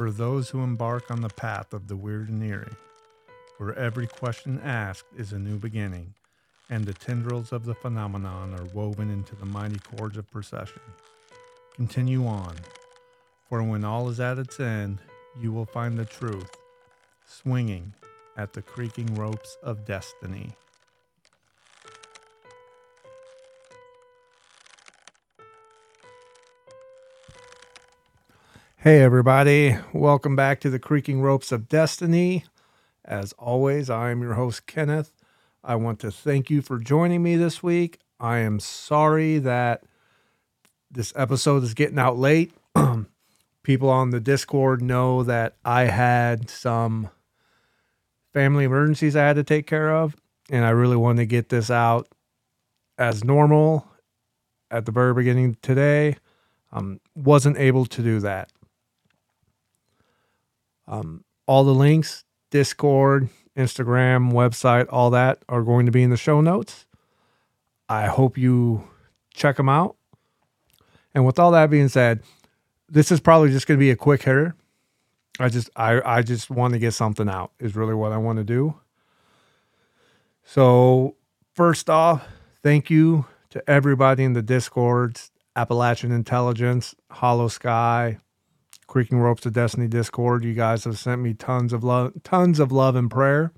for those who embark on the path of the weird and eerie, where every question asked is a new beginning, and the tendrils of the phenomenon are woven into the mighty cords of procession. Continue on, for when all is at its end, you will find the truth swinging at the creaking ropes of destiny. Hey, everybody. Welcome back to the Creaking Ropes of Destiny. As always, I am your host, Kenneth. I want to thank you for joining me this week. I am sorry that this episode is getting out late. People on the Discord know that I had some family emergencies I had to take care of, and I really wanted to get this out as normal at the very beginning today. Um, wasn't able to do that. Um, all the links, Discord, Instagram, website, all that are going to be in the show notes. I hope you check them out. And with all that being said, this is probably just going to be a quick hitter. I just I I just want to get something out is really what I want to do. So, first off, thank you to everybody in the Discords, Appalachian Intelligence, Hollow Sky, Creaking Ropes to Destiny Discord. You guys have sent me tons of love, tons of love and prayer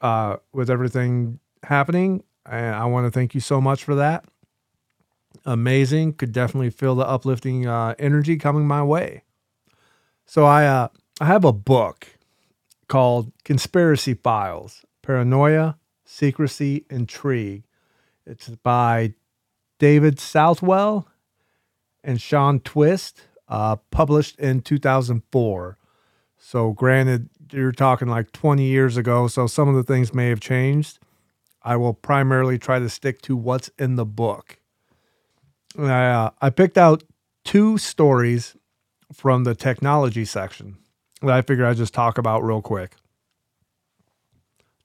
uh, with everything happening. And I want to thank you so much for that. Amazing. Could definitely feel the uplifting uh, energy coming my way. So I uh, I have a book called Conspiracy Files: Paranoia, Secrecy, Intrigue. It's by David Southwell and Sean Twist uh, published in 2004. So, granted, you're talking like 20 years ago, so some of the things may have changed. I will primarily try to stick to what's in the book. I, uh, I picked out two stories from the technology section that I figure I'd just talk about real quick.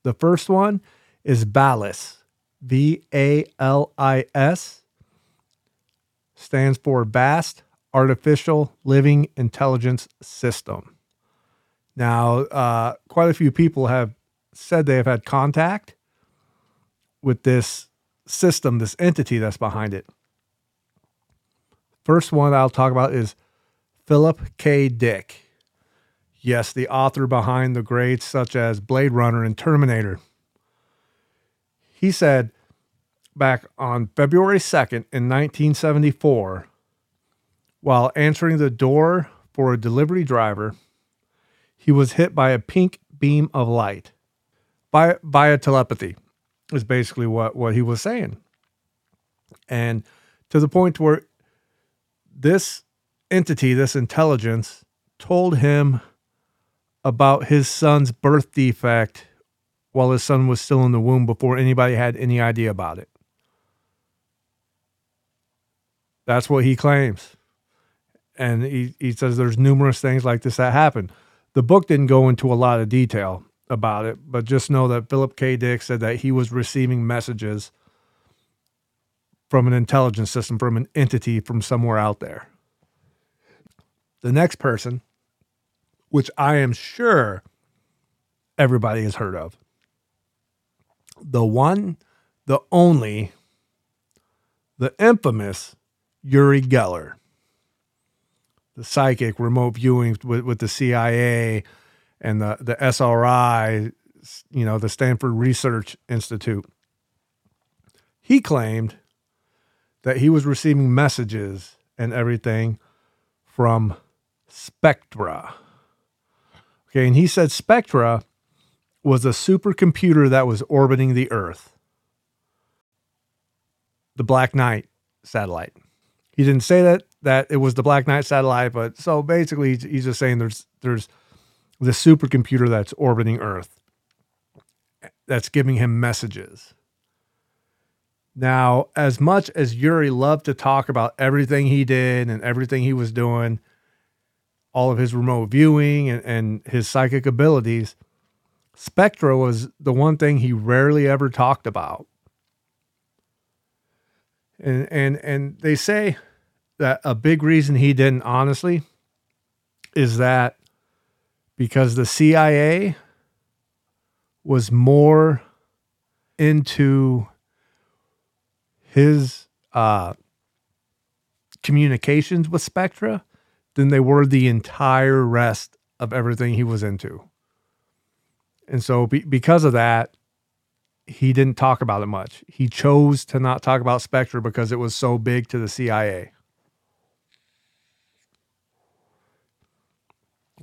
The first one is VALIS, V A L I S, stands for Vast artificial living intelligence system. Now, uh, quite a few people have said they have had contact with this system, this entity that's behind it. First one I'll talk about is Philip K. Dick. Yes, the author behind the greats such as Blade Runner and Terminator. He said back on February 2nd in 1974 while answering the door for a delivery driver, he was hit by a pink beam of light. By via telepathy is basically what, what he was saying. And to the point where this entity, this intelligence, told him about his son's birth defect while his son was still in the womb before anybody had any idea about it. That's what he claims and he, he says there's numerous things like this that happen. The book didn't go into a lot of detail about it, but just know that Philip K. Dick said that he was receiving messages from an intelligence system, from an entity from somewhere out there. The next person, which I am sure everybody has heard of, the one, the only, the infamous Uri Geller the psychic remote viewing with, with the CIA and the, the SRI, you know, the Stanford Research Institute. He claimed that he was receiving messages and everything from Spectra. Okay, and he said Spectra was a supercomputer that was orbiting the Earth. The Black Knight satellite. He didn't say that that it was the Black Knight satellite, but so basically he's just saying there's there's the supercomputer that's orbiting Earth that's giving him messages. Now, as much as Uri loved to talk about everything he did and everything he was doing, all of his remote viewing and, and his psychic abilities, Spectra was the one thing he rarely ever talked about. And and and they say that a big reason he didn't honestly is that because the CIA was more into his uh, communications with Spectra than they were the entire rest of everything he was into. And so, be, because of that, he didn't talk about it much. He chose to not talk about Spectra because it was so big to the CIA.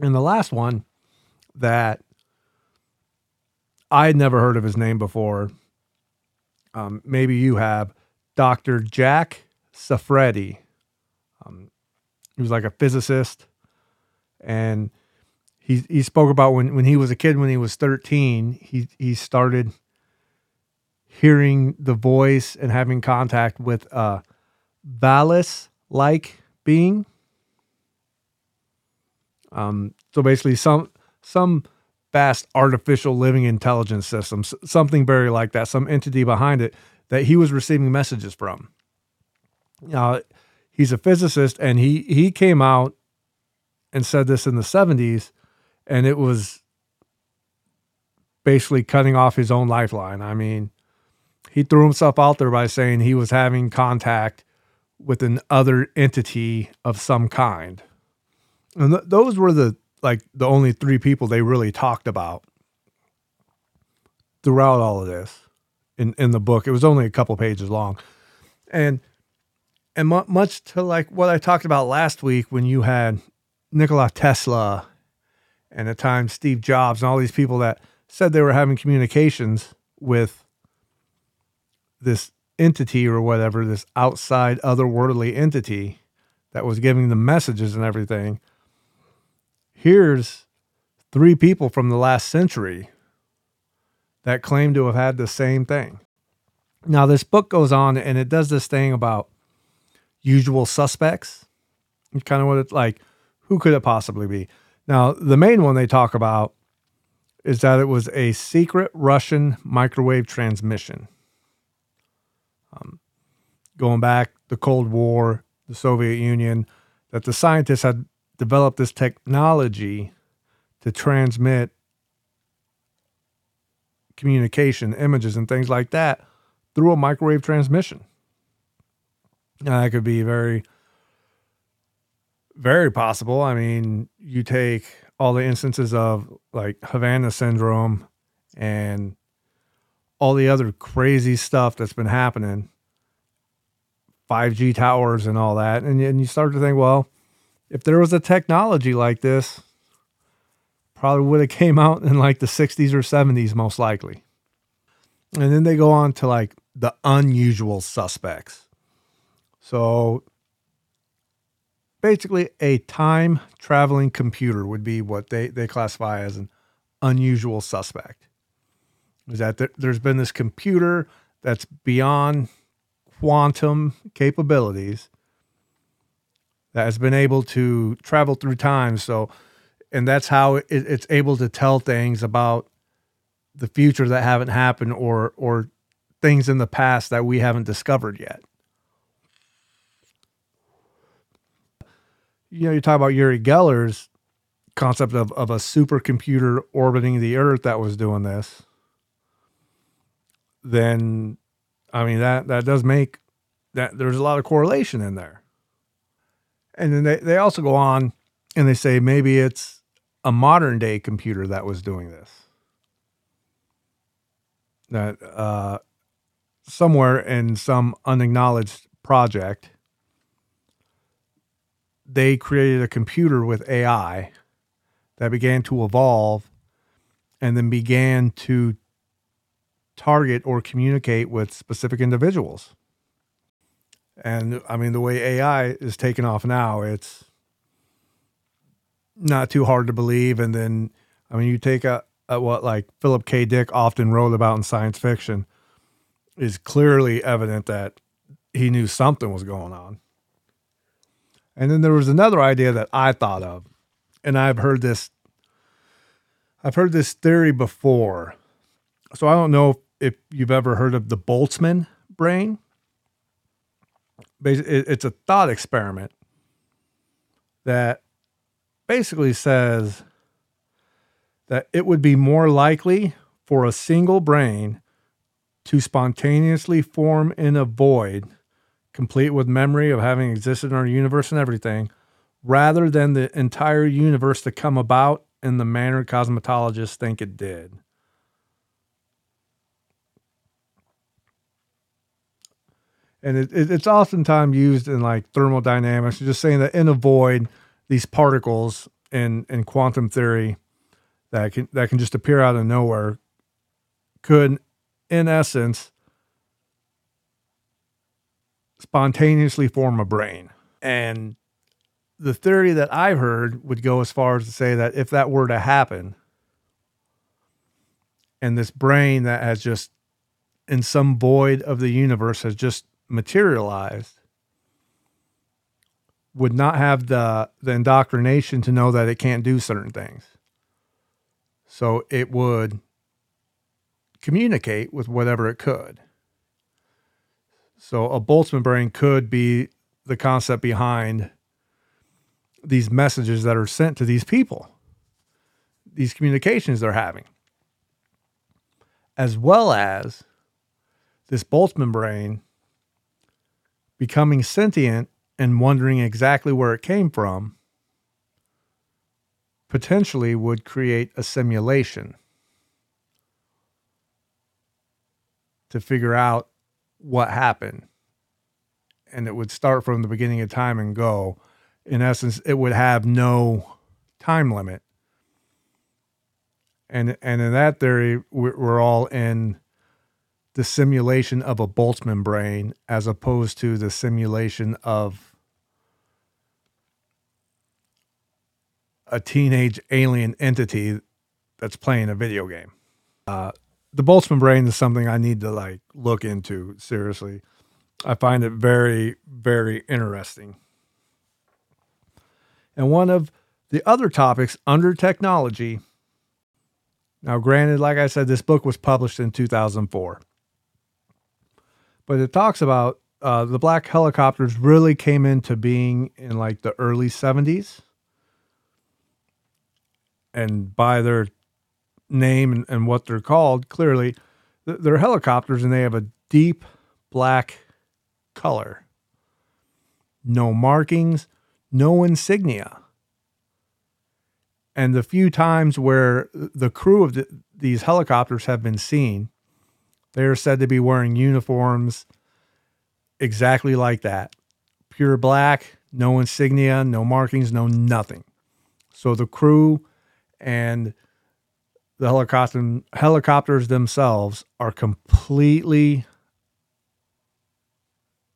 And the last one that I had never heard of his name before, um, maybe you have, Dr. Jack Sarfatti. Um, he was like a physicist, and he he spoke about when when he was a kid, when he was thirteen, he he started hearing the voice and having contact with a Valis like being. Um, so basically, some some vast artificial living intelligence system, something very like that, some entity behind it that he was receiving messages from. Now, he's a physicist, and he he came out and said this in the '70s, and it was basically cutting off his own lifeline. I mean, he threw himself out there by saying he was having contact with an other entity of some kind. And th- those were the like the only three people they really talked about throughout all of this in in the book. It was only a couple pages long. And and mu- much to like what I talked about last week when you had Nikola Tesla and at times Steve Jobs and all these people that said they were having communications with this entity or whatever, this outside otherworldly entity that was giving them messages and everything. Here's three people from the last century that claim to have had the same thing. Now, this book goes on and it does this thing about usual suspects. It's kind of what it's like. Who could it possibly be? Now, the main one they talk about is that it was a secret Russian microwave transmission. Um, going back the Cold War, the Soviet Union, that the scientists had developed this technology to transmit communication, images, and things like that through a microwave transmission. Now, that could be very, very possible. I mean, you take all the instances of like Havana syndrome and all the other crazy stuff that's been happening 5G towers and all that. And, and you start to think, well, if there was a technology like this, probably would have came out in like the 60s or 70s most likely. And then they go on to like the unusual suspects. So basically a time traveling computer would be what they, they classify as an unusual suspect is that there, there's been this computer that's beyond quantum capabilities that has been able to travel through time. So, and that's how it, it's able to tell things about the future that haven't happened or or things in the past that we haven't discovered yet. You know, you talk about Uri Geller's concept of, of a supercomputer orbiting the Earth that was doing this then I mean that that does make that there's a lot of correlation in there. And then they, they also go on and they say maybe it's a modern day computer that was doing this. That uh, somewhere in some unacknowledged project, they created a computer with AI that began to evolve and then began to target or communicate with specific individuals. And I mean, the way AI is taking off now, it's not too hard to believe. And then, I mean, you take a, a what like Philip K. Dick often wrote about in science fiction, is clearly evident that he knew something was going on. And then there was another idea that I thought of, and I've heard this. I've heard this theory before, so I don't know if you've ever heard of the Boltzmann brain. It's a thought experiment that basically says that it would be more likely for a single brain to spontaneously form in a void, complete with memory of having existed in our universe and everything, rather than the entire universe to come about in the manner cosmetologists think it did. And it, it, it's oftentimes used in like thermodynamics, just saying that in a void, these particles in, in quantum theory that can that can just appear out of nowhere could, in essence, spontaneously form a brain. And the theory that I've heard would go as far as to say that if that were to happen, and this brain that has just in some void of the universe has just materialized would not have the the indoctrination to know that it can't do certain things. So it would communicate with whatever it could. So a boltzmann brain could be the concept behind these messages that are sent to these people, these communications they're having, as well as this Boltzmann brain becoming sentient and wondering exactly where it came from potentially would create a simulation to figure out what happened. And it would start from the beginning of time and go in essence, it would have no time limit. And and in that theory, we're all in the simulation of a Boltzmann brain as opposed to the simulation of a teenage alien entity that's playing a video game. Uh, the Boltzmann brain is something I need to like look into seriously. I find it very, very interesting. And one of the other topics under technology. Now, granted, like I said, this book was published in 2004, but it talks about uh, the black helicopters really came into being in like the early 70s. And by their name and, and what they're called, clearly they're helicopters and they have a deep black color. No markings, no insignia. And the few times where the crew of the, these helicopters have been seen, they are said to be wearing uniforms exactly like that pure black, no insignia, no markings, no nothing. So the crew and the helicopter, helicopters themselves are completely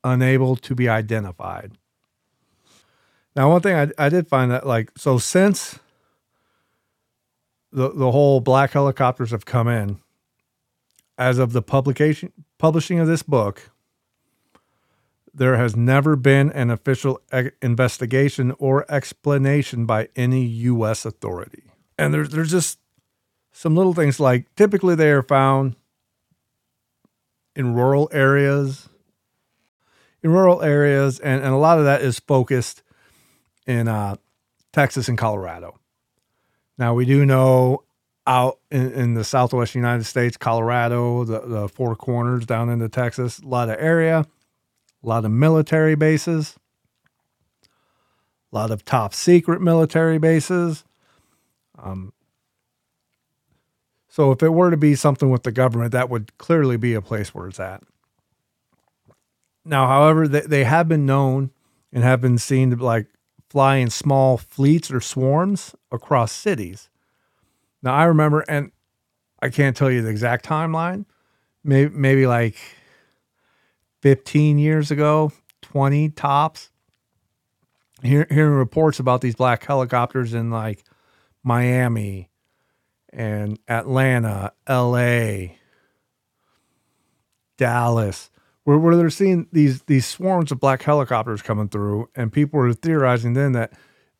unable to be identified. Now, one thing I, I did find that like so since the the whole black helicopters have come in, as of the publication publishing of this book, there has never been an official e- investigation or explanation by any U.S. authority. And there's there's just some little things like typically they are found in rural areas, in rural areas, and, and a lot of that is focused in uh, Texas and Colorado. Now we do know out in, in, the Southwest United States, Colorado, the, the Four Corners down into Texas, a lot of area, a lot of military bases, a lot of top secret military bases. Um, so if it were to be something with the government, that would clearly be a place where it's at. Now, however, they, they have been known and have been seen to like fly in small fleets or swarms across cities. Now, I remember, and I can't tell you the exact timeline, maybe, maybe like 15 years ago, 20 tops, Hear, hearing reports about these black helicopters in like Miami and Atlanta, LA, Dallas, where, where they're seeing these these swarms of black helicopters coming through, and people were theorizing then that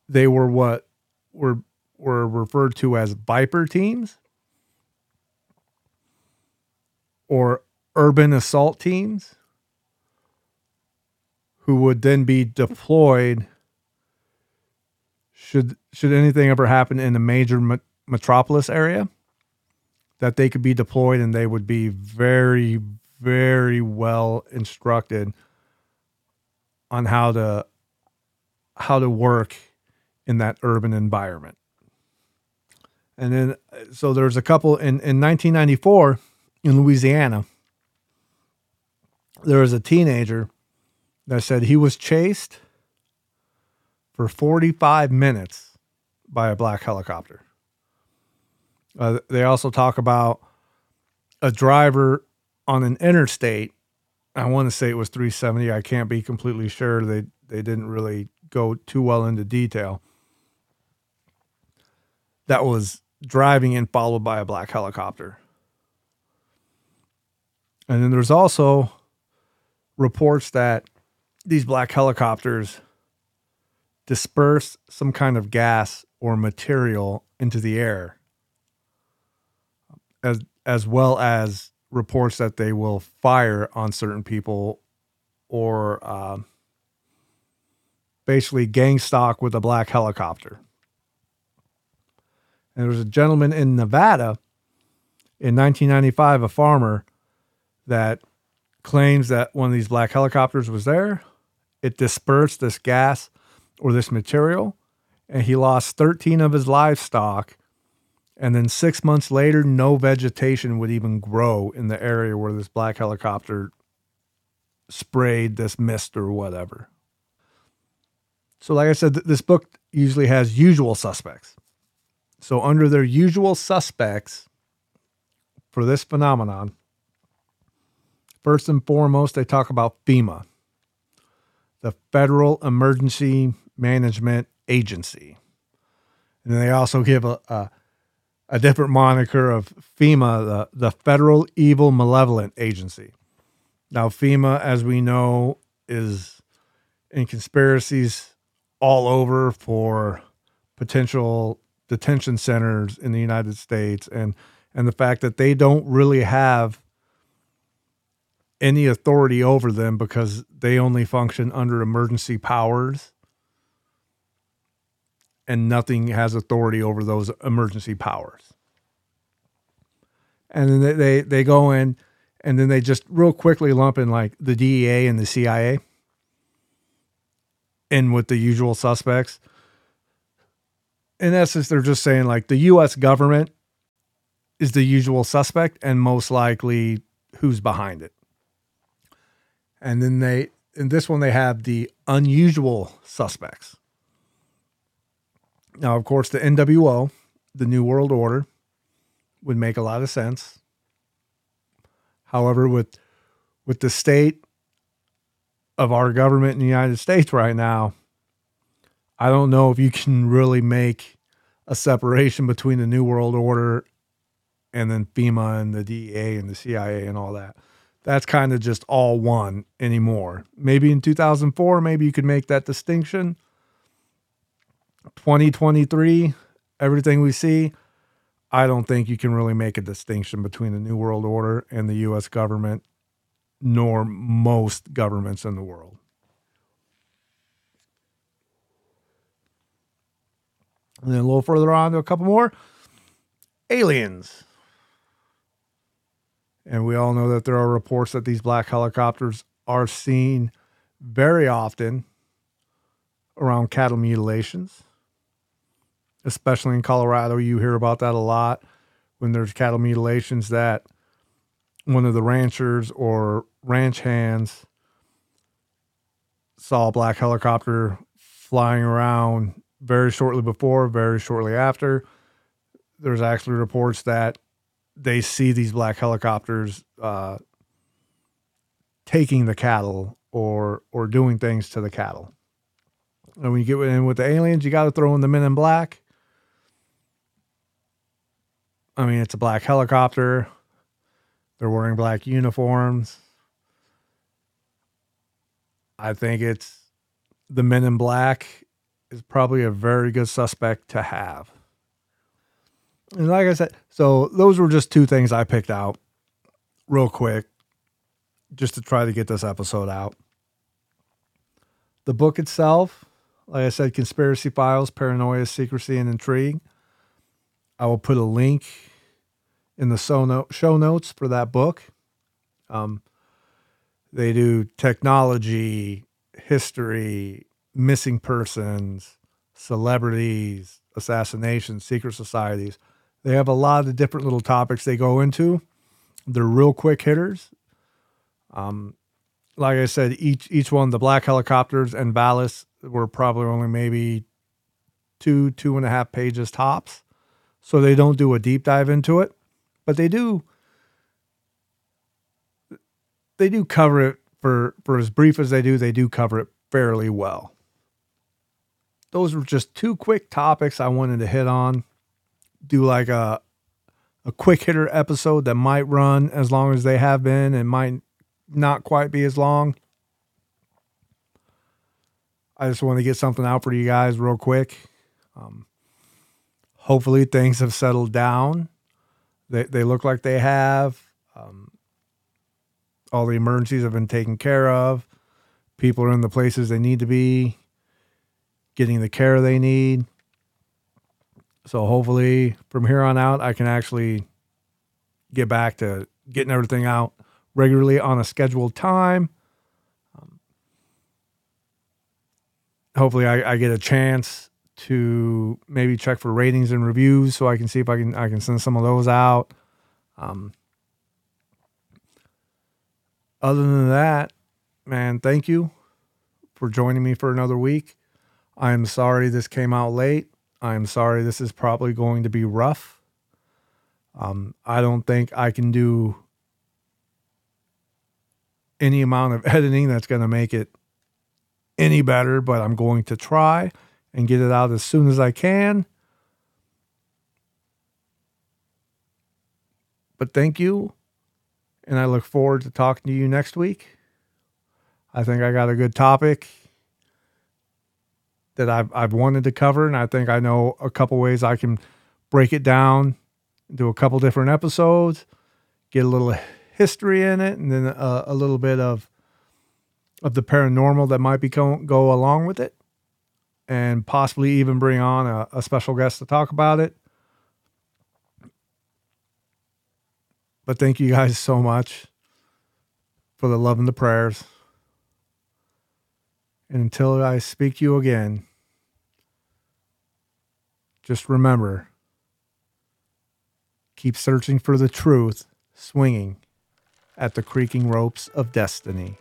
they were what were were referred to as Viper teams or urban assault teams who would then be deployed should should anything ever happen in a major me- metropolis area, that they could be deployed and they would be very very well instructed on how to how to work in that urban environment. And then so there's a couple in in 1994 in Louisiana there was a teenager that said he was chased for 45 minutes by a black helicopter. Uh, they also talk about a driver on an interstate. I want to say it was 370. I can't be completely sure. They they didn't really go too well into detail. That was driving and followed by a black helicopter. And then there's also reports that these black helicopters disperse some kind of gas or material into the air as as well as reports that they will fire on certain people or uh, basically gang stalk with a black helicopter. And there was a gentleman in Nevada in 1995, a farmer that claims that one of these black helicopters was there. It dispersed this gas or this material, and he lost 13 of his livestock. And then six months later, no vegetation would even grow in the area where this black helicopter sprayed this mist or whatever. So, like I said, th- this book usually has usual suspects. So, under their usual suspects for this phenomenon, First and foremost, they talk about FEMA, the Federal Emergency Management Agency. And they also give a, a, a different moniker of FEMA, the, the Federal Evil Malevolent Agency. Now, FEMA, as we know, is in conspiracies all over for potential detention centers in the United States and and the fact that they don't really have any authority over them because they only function under emergency powers and nothing has authority over those emergency powers. And then they, they, they go in and then they just real quickly lump in like the DEA and the CIA in with the usual suspects. In essence, they're just saying like the US government is the usual suspect and most likely who's behind it and then they in this one they have the unusual suspects. Now, of course, the NWO, the New World Order, would make a lot of sense. However, with with the state of our government in the United States right now, I don't know if you can really make a separation between the New World Order and then FEMA and the DEA and the CIA and all that that's kind of just all one anymore. Maybe in 2004, maybe you could make that distinction. 2023, everything we see, I don't think you can really make a distinction between the New World Order and the US government, nor most governments in the world. And then a little further on to a couple more aliens. And we all know that there are reports that these black helicopters are seen very often around cattle mutilations, especially in Colorado. You hear about that a lot when there's cattle mutilations that one of the ranchers or ranch hands saw a black helicopter flying around very shortly before, very shortly after. There's actually reports that they see these black helicopters uh, taking the cattle or or doing things to the cattle. And when you get in with the aliens, you got to throw in the men in black. I mean, it's a black helicopter. They're wearing black uniforms. I think it's the men in black is probably a very good suspect to have. And like I said, so those were just two things I picked out real quick just to try to get this episode out. The book itself, Like I said, Conspiracy Files, Paranoia, Secrecy, and Intrigue. I will put a link in the show notes for that book. Um, they do technology, history, missing persons, celebrities, assassinations, secret societies. They have a lot of different little topics they go into. They're real quick hitters. Um, like I said, each each one, the black helicopters and VALIS were probably only maybe two, two and a half pages tops. So they don't do a deep dive into it, but they do they do cover it for for as brief as they do, they do cover it fairly well. Those were just two quick topics I wanted to hit on. Do like a a quick hitter episode that might run as long as they have been and might not quite be as long. I just want to get something out for you guys real quick. Um, hopefully things have settled down. They they look like they have. Um, all the emergencies have been taken care of. People are in the places they need to be, getting the care they need. So hopefully from here on out, I can actually get back to getting everything out regularly on a scheduled time. Um, hopefully, I, I, get a chance to maybe check for ratings and reviews so I can see if I can I can send some of those out. Um, other than that, man, thank you for joining me for another week. I'm sorry this came out late. I'm sorry this is probably going to be rough. Um, I don't think I can do any amount of editing that's going to make it any better, but I'm going to try and get it out as soon as I can. But thank you and I look forward to talking to you next week. I think I got a good topic that I've I've wanted to cover, and I think I know a couple ways I can break it down do a couple different episodes, get a little history in it, and then a, a little bit of of the paranormal that might be go, go along with it, and possibly even bring on a, a special guest to talk about it. But thank you guys so much for the love and the prayers. And until I speak to you again, just remember keep searching for the truth, swinging at the creaking ropes of destiny.